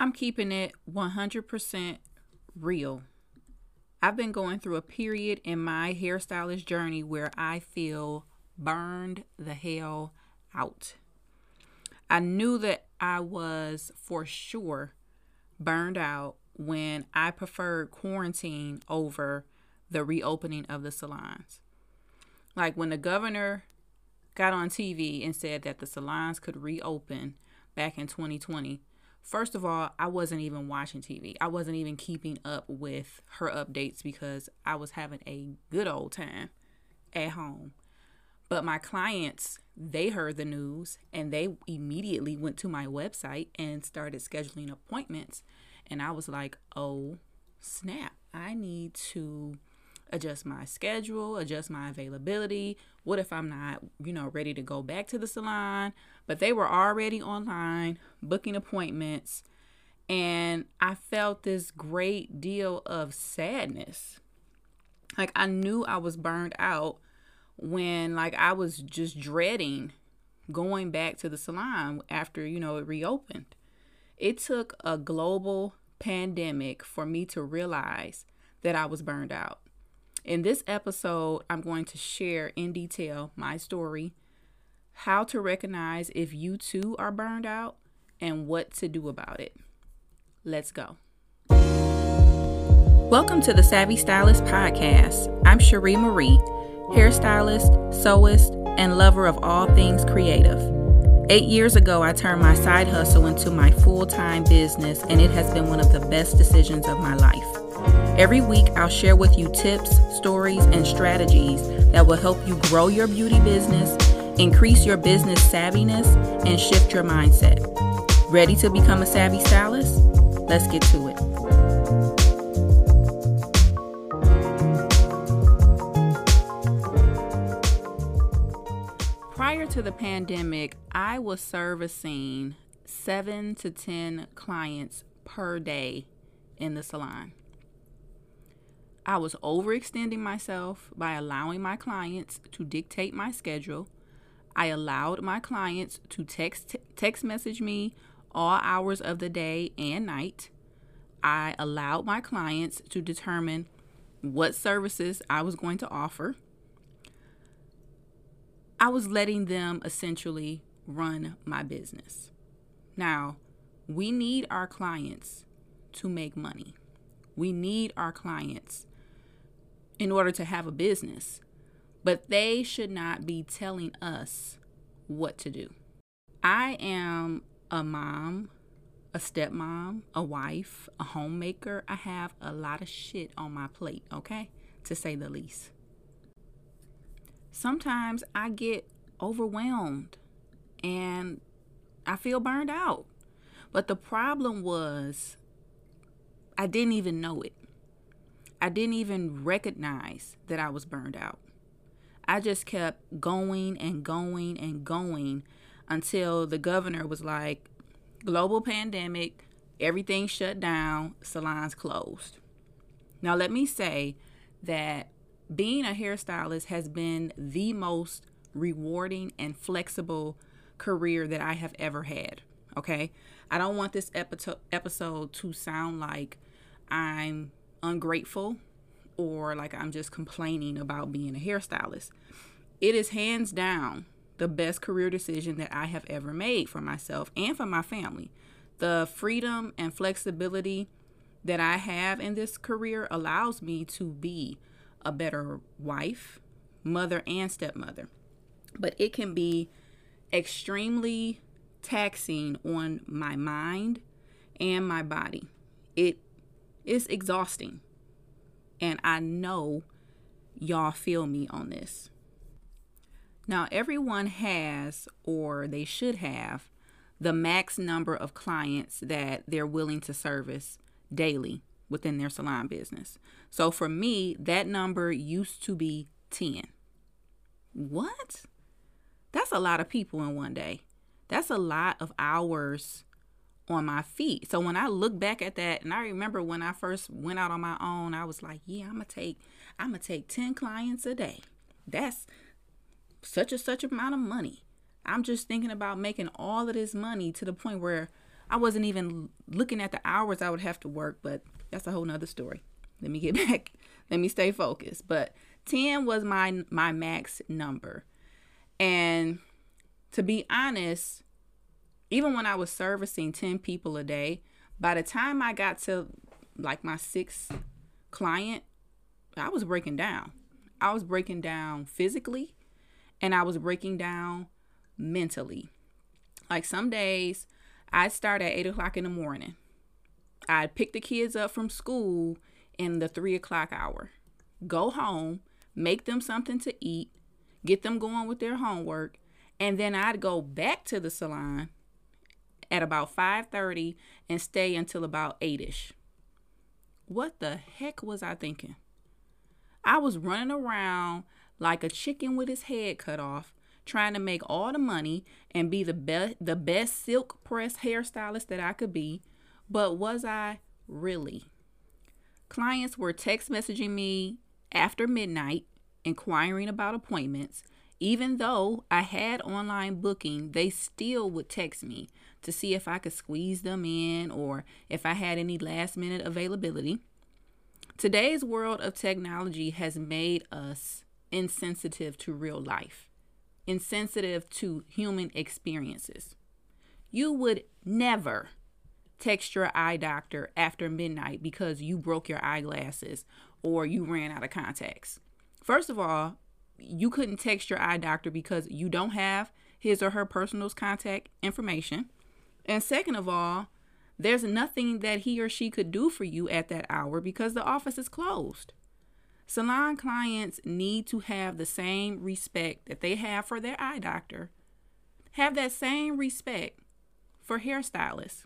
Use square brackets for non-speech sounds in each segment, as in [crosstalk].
I'm keeping it 100% real. I've been going through a period in my hairstylist journey where I feel burned the hell out. I knew that I was for sure burned out when I preferred quarantine over the reopening of the salons. Like when the governor got on TV and said that the salons could reopen back in 2020, first of all, I wasn't even watching TV. I wasn't even keeping up with her updates because I was having a good old time at home. But my clients, they heard the news and they immediately went to my website and started scheduling appointments. And I was like, oh, snap. I need to adjust my schedule, adjust my availability. What if I'm not, you know, ready to go back to the salon? But they were already online booking appointments. And I felt this great deal of sadness. Like I knew I was burned out when like I was just dreading going back to the salon after, you know, it reopened. It took a global pandemic for me to realize that I was burned out. In this episode, I'm going to share in detail my story, how to recognize if you too are burned out, and what to do about it. Let's go. Welcome to the Savvy Stylist Podcast. I'm Sherrie Marie hairstylist, sewist, and lover of all things creative. Eight years ago, I turned my side hustle into my full time business, and it has been one of the best decisions of my life. Every week, I'll share with you tips, stories, and strategies that will help you grow your beauty business, increase your business savviness, and shift your mindset. Ready to become a savvy stylist? Let's get to it. Prior to the pandemic, I was servicing seven to 10 clients per day in the salon. I was overextending myself by allowing my clients to dictate my schedule. I allowed my clients to text text message me all hours of the day and night. I allowed my clients to determine what services I was going to offer. I was letting them essentially run my business. Now, we need our clients to make money. We need our clients in order to have a business, but they should not be telling us what to do. I am a mom, a stepmom, a wife, a homemaker. I have a lot of shit on my plate, okay? To say the least sometimes I get overwhelmed and I feel burned out. But the problem was, I didn't even know it. I didn't even recognize that I was burned out. I just kept going and going and going until the governor was like, global pandemic, everything shut down, salons closed. Now, let me say that being a hairstylist has been the most rewarding and flexible career that I have ever had. Okay. I don't want this episode to sound like I'm ungrateful or like I'm just complaining about being a hairstylist. It is hands down the best career decision that I have ever made for myself and for my family. The freedom and flexibility that I have in this career allows me to be a better wife, mother, and stepmother. But it can be extremely taxing on my mind and my body. It is exhausting. And I know y'all feel me on this. Now, everyone has, or they should have, the max number of clients that they're willing to service daily within their salon business. So for me, that number used to be 10. What? That's a lot of people in one day. That's a lot of hours on my feet. So when I look back at that and I remember when I first went out on my own, I was like, yeah, I'm to take I'm to take 10 clients a day. That's such a such amount of money. I'm just thinking about making all of this money to the point where I wasn't even looking at the hours I would have to work, but that's a whole nother story. Let me get [laughs] back. Let me stay focused. But 10 was my my max number. And to be honest, even when I was servicing 10 people a day, by the time I got to like my sixth client, I was breaking down. I was breaking down physically and I was breaking down mentally. Like some days, I'd start at 8 o'clock in the morning. I'd pick the kids up from school in the 3 o'clock hour, go home, make them something to eat, get them going with their homework, and then I'd go back to the salon at about 5:30 and stay until about 8ish. What the heck was I thinking? I was running around like a chicken with his head cut off, trying to make all the money and be the best the best silk press hairstylist that I could be. But was I really? Clients were text messaging me after midnight, inquiring about appointments. Even though I had online booking, they still would text me to see if I could squeeze them in or if I had any last minute availability. Today's world of technology has made us insensitive to real life, insensitive to human experiences. You would never text your eye doctor after midnight because you broke your eyeglasses or you ran out of contacts. First of all, you couldn't text your eye doctor because you don't have his or her personal contact information. And second of all, there's nothing that he or she could do for you at that hour because the office is closed. Salon clients need to have the same respect that they have for their eye doctor. Have that same respect for hairstylists.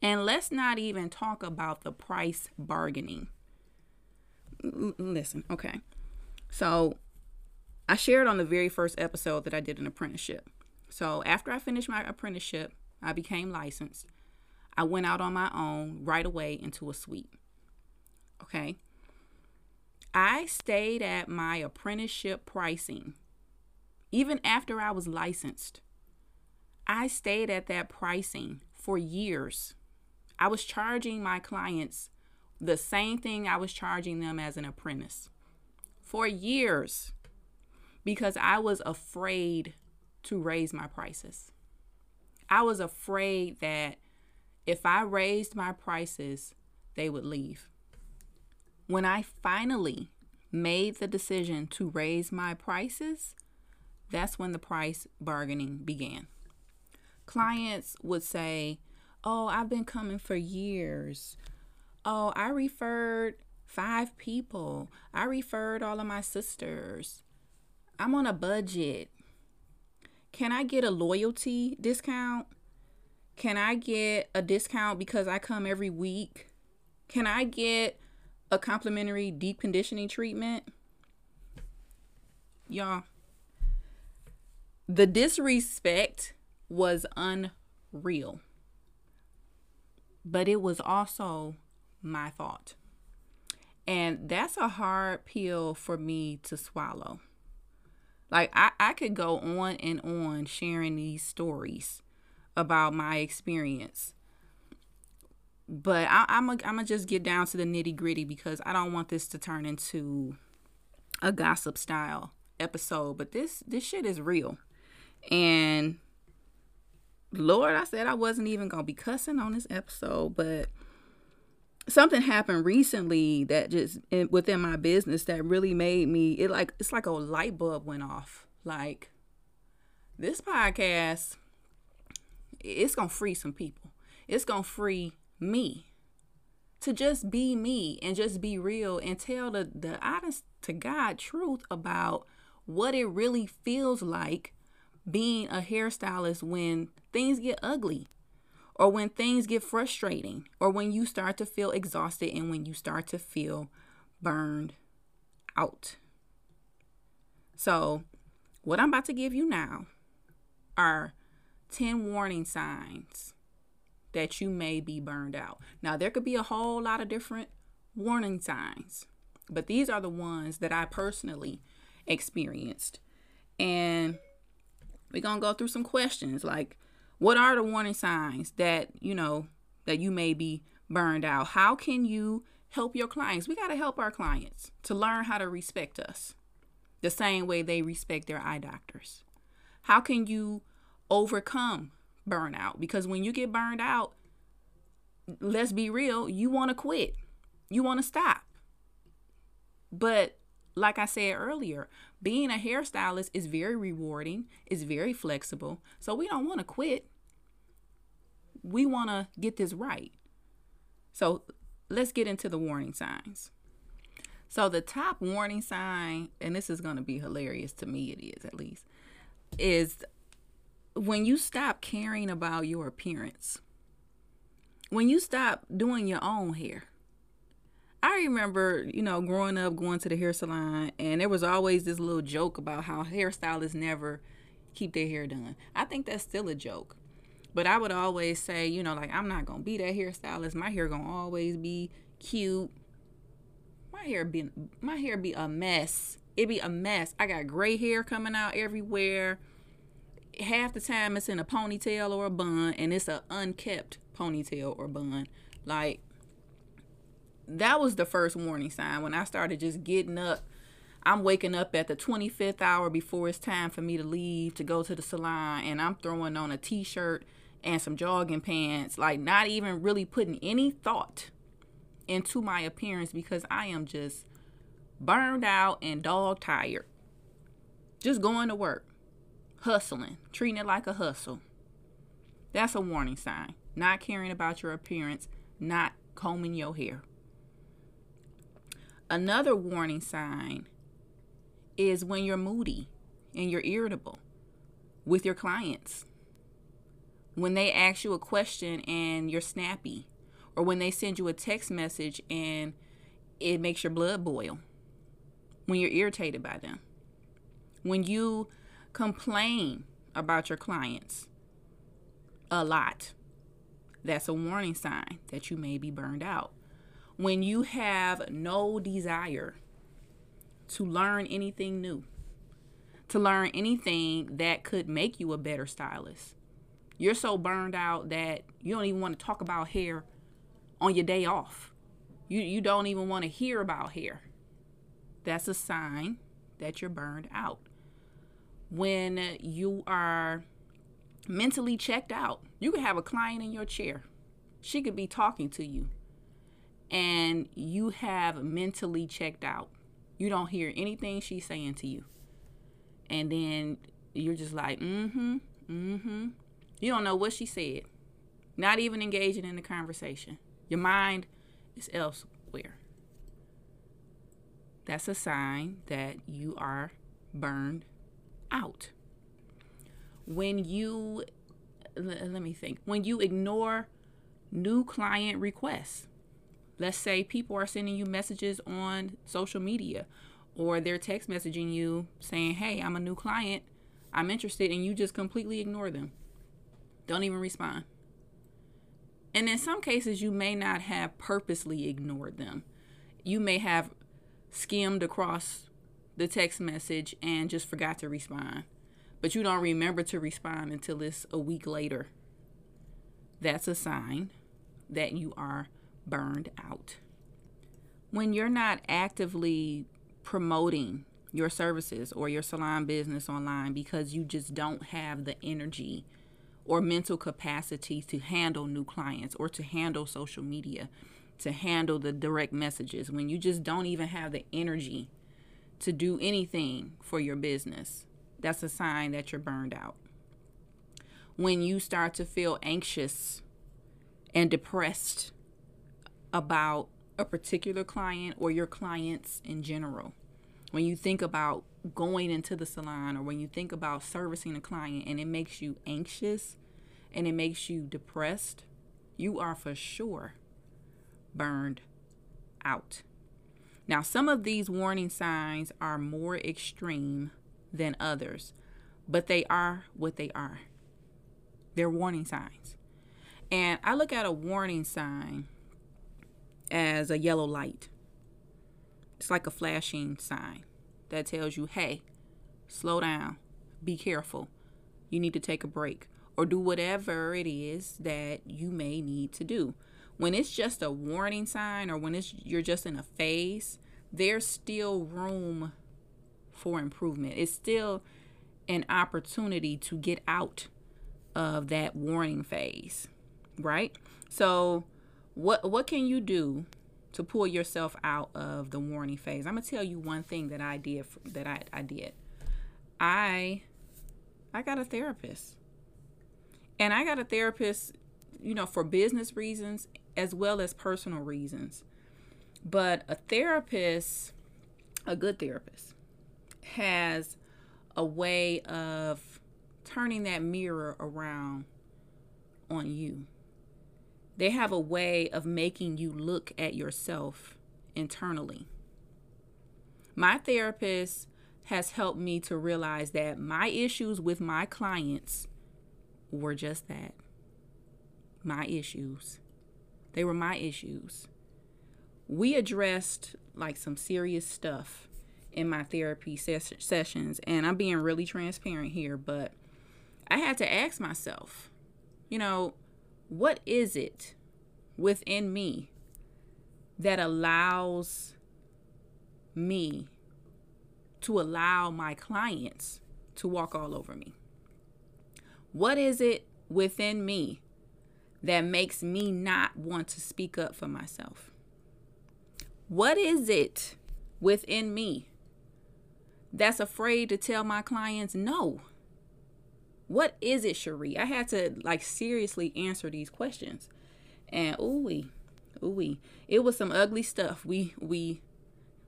And let's not even talk about the price bargaining. L- listen, okay. So I shared on the very first episode that I did an apprenticeship. So after I finished my apprenticeship, I became licensed. I went out on my own right away into a suite. Okay. I stayed at my apprenticeship pricing even after I was licensed. I stayed at that pricing for years. I was charging my clients the same thing I was charging them as an apprentice for years because I was afraid to raise my prices. I was afraid that if I raised my prices, they would leave. When I finally made the decision to raise my prices, that's when the price bargaining began. Clients would say, Oh, I've been coming for years. Oh, I referred five people. I referred all of my sisters. I'm on a budget. Can I get a loyalty discount? Can I get a discount because I come every week? Can I get a complimentary deep conditioning treatment? Y'all, the disrespect was unreal. But it was also my fault. And that's a hard pill for me to swallow. Like I, I could go on and on sharing these stories about my experience. But I, I'm going to just get down to the nitty gritty because I don't want this to turn into a gossip style episode. But this this shit is real. And Lord, I said I wasn't even going to be cussing on this episode, but something happened recently that just within my business that really made me it like it's like a light bulb went off. Like this podcast it's gonna free some people. It's gonna free me to just be me and just be real and tell the the honest to god truth about what it really feels like being a hairstylist when things get ugly or when things get frustrating, or when you start to feel exhausted and when you start to feel burned out. So, what I'm about to give you now are 10 warning signs that you may be burned out. Now, there could be a whole lot of different warning signs, but these are the ones that I personally experienced. And we're going to go through some questions like, What are the warning signs that, you know, that you may be burned out? How can you help your clients? We got to help our clients to learn how to respect us the same way they respect their eye doctors. How can you overcome burnout? Because when you get burned out, let's be real, you want to quit. You want to stop. But like I said earlier, being a hairstylist is very rewarding, it's very flexible. So we don't want to quit. We want to get this right. So let's get into the warning signs. So the top warning sign, and this is going to be hilarious to me, it is at least, is when you stop caring about your appearance. When you stop doing your own hair. I remember, you know, growing up going to the hair salon, and there was always this little joke about how hairstylists never keep their hair done. I think that's still a joke. But I would always say, you know, like I'm not gonna be that hairstylist. My hair gonna always be cute. My hair be my hair be a mess. It be a mess. I got gray hair coming out everywhere. Half the time it's in a ponytail or a bun, and it's a unkept ponytail or bun. Like that was the first warning sign when I started just getting up. I'm waking up at the 25th hour before it's time for me to leave to go to the salon, and I'm throwing on a t shirt and some jogging pants, like not even really putting any thought into my appearance because I am just burned out and dog tired. Just going to work, hustling, treating it like a hustle. That's a warning sign. Not caring about your appearance, not combing your hair. Another warning sign is when you're moody and you're irritable with your clients. When they ask you a question and you're snappy, or when they send you a text message and it makes your blood boil, when you're irritated by them, when you complain about your clients a lot, that's a warning sign that you may be burned out when you have no desire to learn anything new, to learn anything that could make you a better stylist. You're so burned out that you don't even want to talk about hair on your day off. You you don't even want to hear about hair. That's a sign that you're burned out. When you are mentally checked out, you could have a client in your chair. She could be talking to you and you have mentally checked out. You don't hear anything she's saying to you. And then you're just like, mm hmm, mm hmm. You don't know what she said. Not even engaging in the conversation. Your mind is elsewhere. That's a sign that you are burned out. When you, let me think, when you ignore new client requests, Let's say people are sending you messages on social media or they're text messaging you saying, Hey, I'm a new client. I'm interested. And you just completely ignore them. Don't even respond. And in some cases, you may not have purposely ignored them. You may have skimmed across the text message and just forgot to respond. But you don't remember to respond until it's a week later. That's a sign that you are burned out. When you're not actively promoting your services or your salon business online because you just don't have the energy or mental capacity to handle new clients or to handle social media, to handle the direct messages, when you just don't even have the energy to do anything for your business, that's a sign that you're burned out. When you start to feel anxious and depressed about a particular client or your clients in general. When you think about going into the salon or when you think about servicing a client and it makes you anxious and it makes you depressed, you are for sure burned out. Now, some of these warning signs are more extreme than others, but they are what they are. They're warning signs. And I look at a warning sign as a yellow light. It's like a flashing sign that tells you, hey, slow down, be careful, you need to take a break. or do whatever it is that you may need to do. When it's just a warning sign or when it's you're just in a phase, there's still room for improvement. It's still an opportunity to get out of that warning phase, right? So, what what can you do to pull yourself out of the warning phase? I'm gonna tell you one thing that I did that I, I did. I I got a therapist, and I got a therapist, you know, for business reasons as well as personal reasons. But a therapist, a good therapist, has a way of turning that mirror around on you. They have a way of making you look at yourself internally. My therapist has helped me to realize that my issues with my clients were just that my issues. They were my issues. We addressed like some serious stuff in my therapy ses- sessions, and I'm being really transparent here, but I had to ask myself, you know, what is it within me that allows me to allow my clients to walk all over me? What is it within me that makes me not want to speak up for myself? What is it within me that's afraid to tell my clients no? What is it, Sherrie? I had to like seriously answer these questions. And ooh ooh it was some ugly stuff we we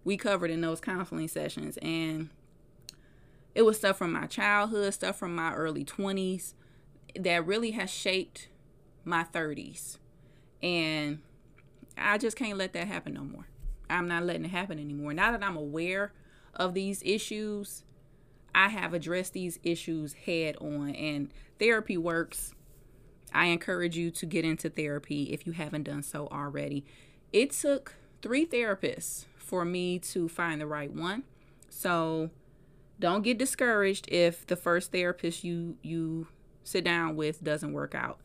we covered in those counseling sessions and it was stuff from my childhood, stuff from my early 20s that really has shaped my 30s. And I just can't let that happen no more. I'm not letting it happen anymore. Now that I'm aware of these issues, I have addressed these issues head on, and therapy works. I encourage you to get into therapy if you haven't done so already. It took three therapists for me to find the right one. So don't get discouraged if the first therapist you you sit down with doesn't work out.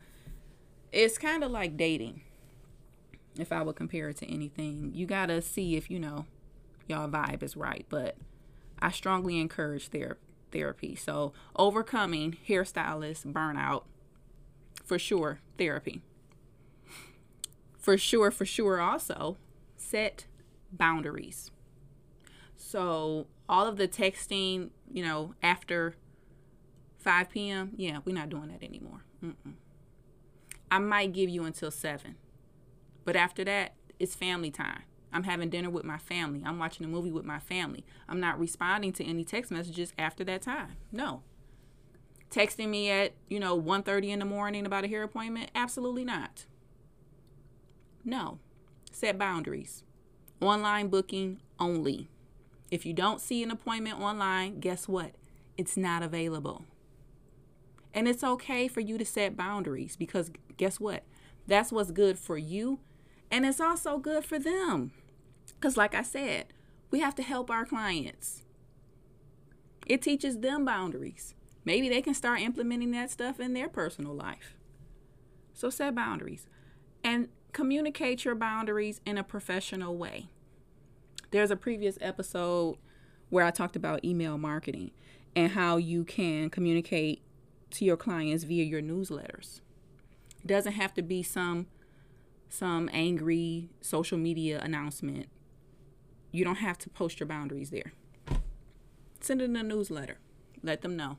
It's kind of like dating. If I would compare it to anything, you got to see if you know y'all vibe is right. But I strongly encourage ther- therapy. So, overcoming hairstylist burnout, for sure, therapy. For sure, for sure, also set boundaries. So, all of the texting, you know, after 5 p.m., yeah, we're not doing that anymore. Mm-mm. I might give you until 7. But after that, it's family time. I'm having dinner with my family. I'm watching a movie with my family. I'm not responding to any text messages after that time. No. Texting me at, you know, 1:30 in the morning about a hair appointment? Absolutely not. No. Set boundaries. Online booking only. If you don't see an appointment online, guess what? It's not available. And it's okay for you to set boundaries because guess what? That's what's good for you and it's also good for them. Because, like I said, we have to help our clients. It teaches them boundaries. Maybe they can start implementing that stuff in their personal life. So, set boundaries and communicate your boundaries in a professional way. There's a previous episode where I talked about email marketing and how you can communicate to your clients via your newsletters. It doesn't have to be some some angry social media announcement, you don't have to post your boundaries there. Send it in a newsletter. Let them know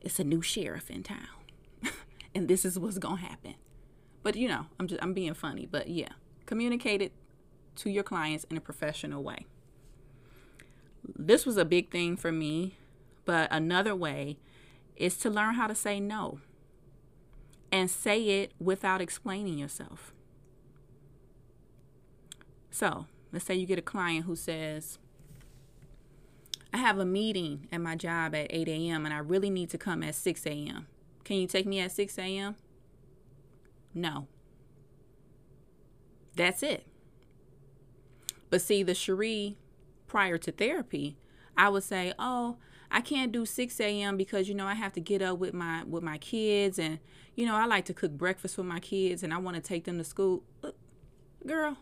it's a new sheriff in town, [laughs] and this is what's gonna happen. But you know, I'm just I'm being funny, but yeah, communicate it to your clients in a professional way. This was a big thing for me, but another way is to learn how to say no and say it without explaining yourself. So let's say you get a client who says, I have a meeting at my job at 8 a.m. and I really need to come at 6 a.m. Can you take me at 6 a.m.? No. That's it. But see, the Sherrie prior to therapy, I would say, Oh, I can't do 6 a.m. because you know I have to get up with my with my kids and you know I like to cook breakfast for my kids and I want to take them to school. Girl,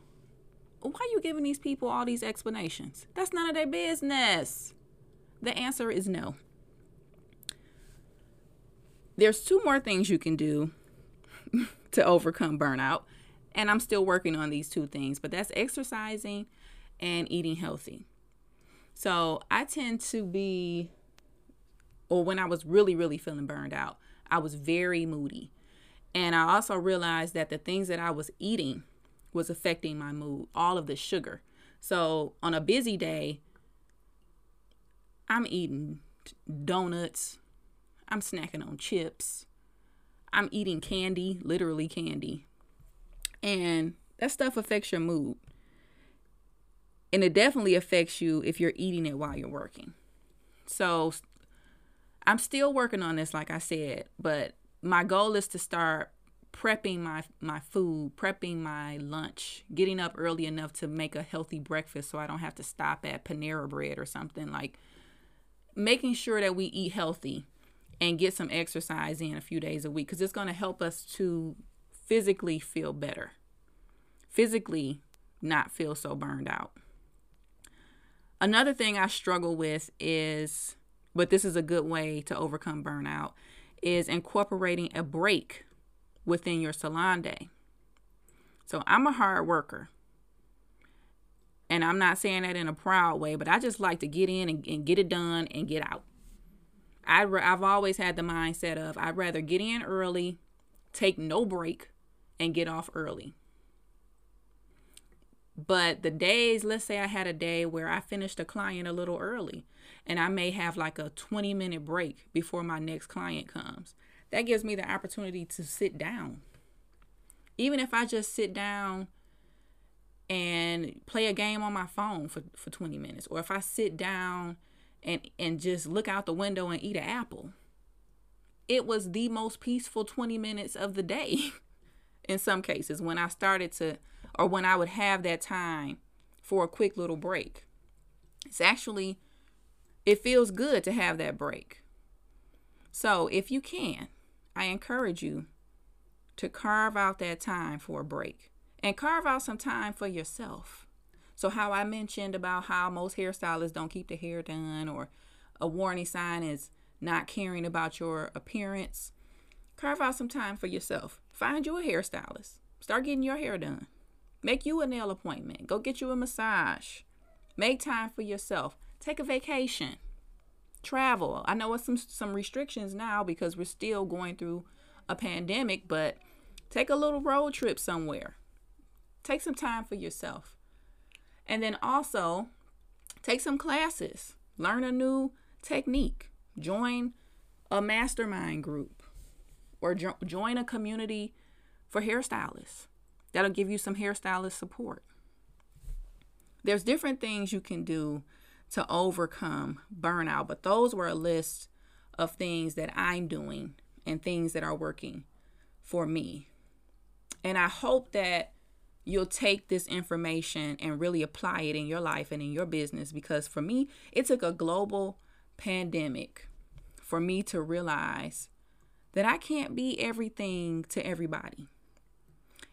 why are you giving these people all these explanations? That's none of their business. The answer is no. There's two more things you can do [laughs] to overcome burnout, and I'm still working on these two things, but that's exercising and eating healthy. So I tend to be, or when I was really, really feeling burned out, I was very moody. And I also realized that the things that I was eating was affecting my mood, all of the sugar. So on a busy day, I'm eating donuts, I'm snacking on chips, I'm eating candy, literally candy. And that stuff affects your mood. And it definitely affects you if you're eating it while you're working. So I'm still working on this, like I said, but my goal is to start prepping my my food, prepping my lunch, getting up early enough to make a healthy breakfast so I don't have to stop at Panera bread or something like making sure that we eat healthy and get some exercise in a few days a week cuz it's going to help us to physically feel better. Physically not feel so burned out. Another thing I struggle with is but this is a good way to overcome burnout is incorporating a break within your salon day. So I'm a hard worker. And I'm not saying that in a proud way, but I just like to get in and, and get it done and get out. I, I've always had the mindset of I'd rather get in early, take no break, and get off early. But the days, let's say I had a day where I finished a client a little early and I may have like a 20 minute break before my next client comes that gives me the opportunity to sit down. Even if I just sit down and play a game on my phone for, for 20 minutes, or if I sit down and, and just look out the window and eat an apple, it was the most peaceful 20 minutes of the day [laughs] in some cases when I started to, or when I would have that time for a quick little break. It's actually, it feels good to have that break. So if you can, I encourage you to carve out that time for a break and carve out some time for yourself. So, how I mentioned about how most hairstylists don't keep the hair done, or a warning sign is not caring about your appearance, carve out some time for yourself. Find you a hairstylist. Start getting your hair done. Make you a nail appointment. Go get you a massage. Make time for yourself. Take a vacation travel. I know it's some some restrictions now because we're still going through a pandemic, but take a little road trip somewhere. Take some time for yourself. And then also take some classes. Learn a new technique. Join a mastermind group or jo- join a community for hairstylists. That'll give you some hairstylist support. There's different things you can do to overcome burnout. But those were a list of things that I'm doing and things that are working for me. And I hope that you'll take this information and really apply it in your life and in your business because for me, it took a global pandemic for me to realize that I can't be everything to everybody.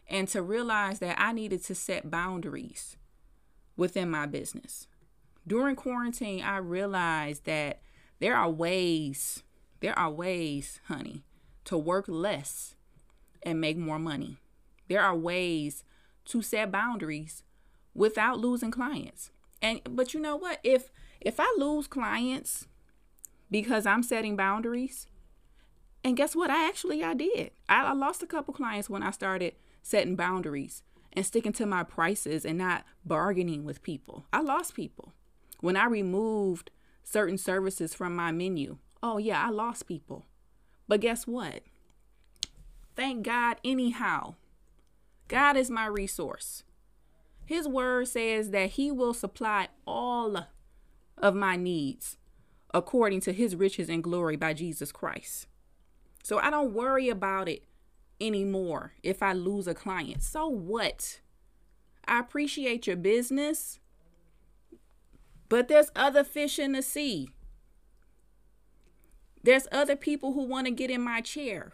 And to realize that I needed to set boundaries within my business during quarantine, I realized that there are ways, there are ways, honey, to work less and make more money. There are ways to set boundaries without losing clients. And but you know what? If if I lose clients because I'm setting boundaries, and guess what? I actually I did. I, I lost a couple clients when I started setting boundaries and sticking to my prices and not bargaining with people. I lost people. When I removed certain services from my menu, oh yeah, I lost people. But guess what? Thank God, anyhow. God is my resource. His word says that He will supply all of my needs according to His riches and glory by Jesus Christ. So I don't worry about it anymore if I lose a client. So what? I appreciate your business. But there's other fish in the sea. There's other people who want to get in my chair.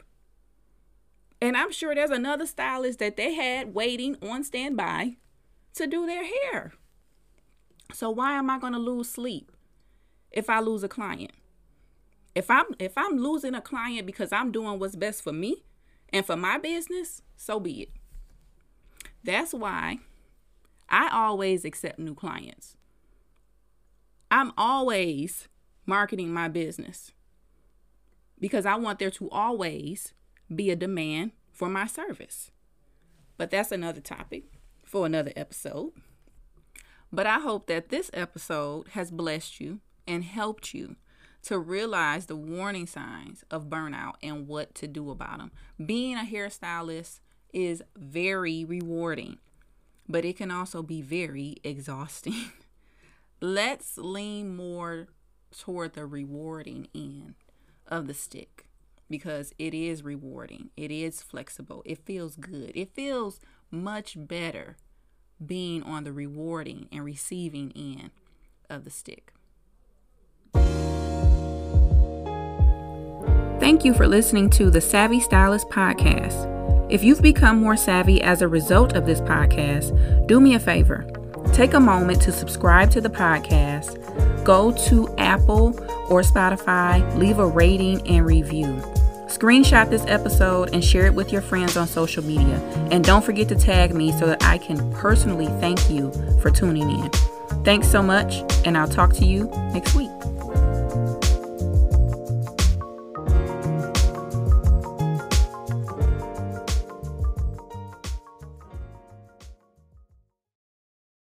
And I'm sure there's another stylist that they had waiting on standby to do their hair. So why am I going to lose sleep if I lose a client? If I'm if I'm losing a client because I'm doing what's best for me and for my business, so be it. That's why I always accept new clients. I'm always marketing my business because I want there to always be a demand for my service. But that's another topic for another episode. But I hope that this episode has blessed you and helped you to realize the warning signs of burnout and what to do about them. Being a hairstylist is very rewarding, but it can also be very [laughs] exhausting. Let's lean more toward the rewarding end of the stick because it is rewarding. It is flexible. It feels good. It feels much better being on the rewarding and receiving end of the stick. Thank you for listening to the Savvy Stylist podcast. If you've become more savvy as a result of this podcast, do me a favor. Take a moment to subscribe to the podcast. Go to Apple or Spotify, leave a rating and review. Screenshot this episode and share it with your friends on social media. And don't forget to tag me so that I can personally thank you for tuning in. Thanks so much, and I'll talk to you next week.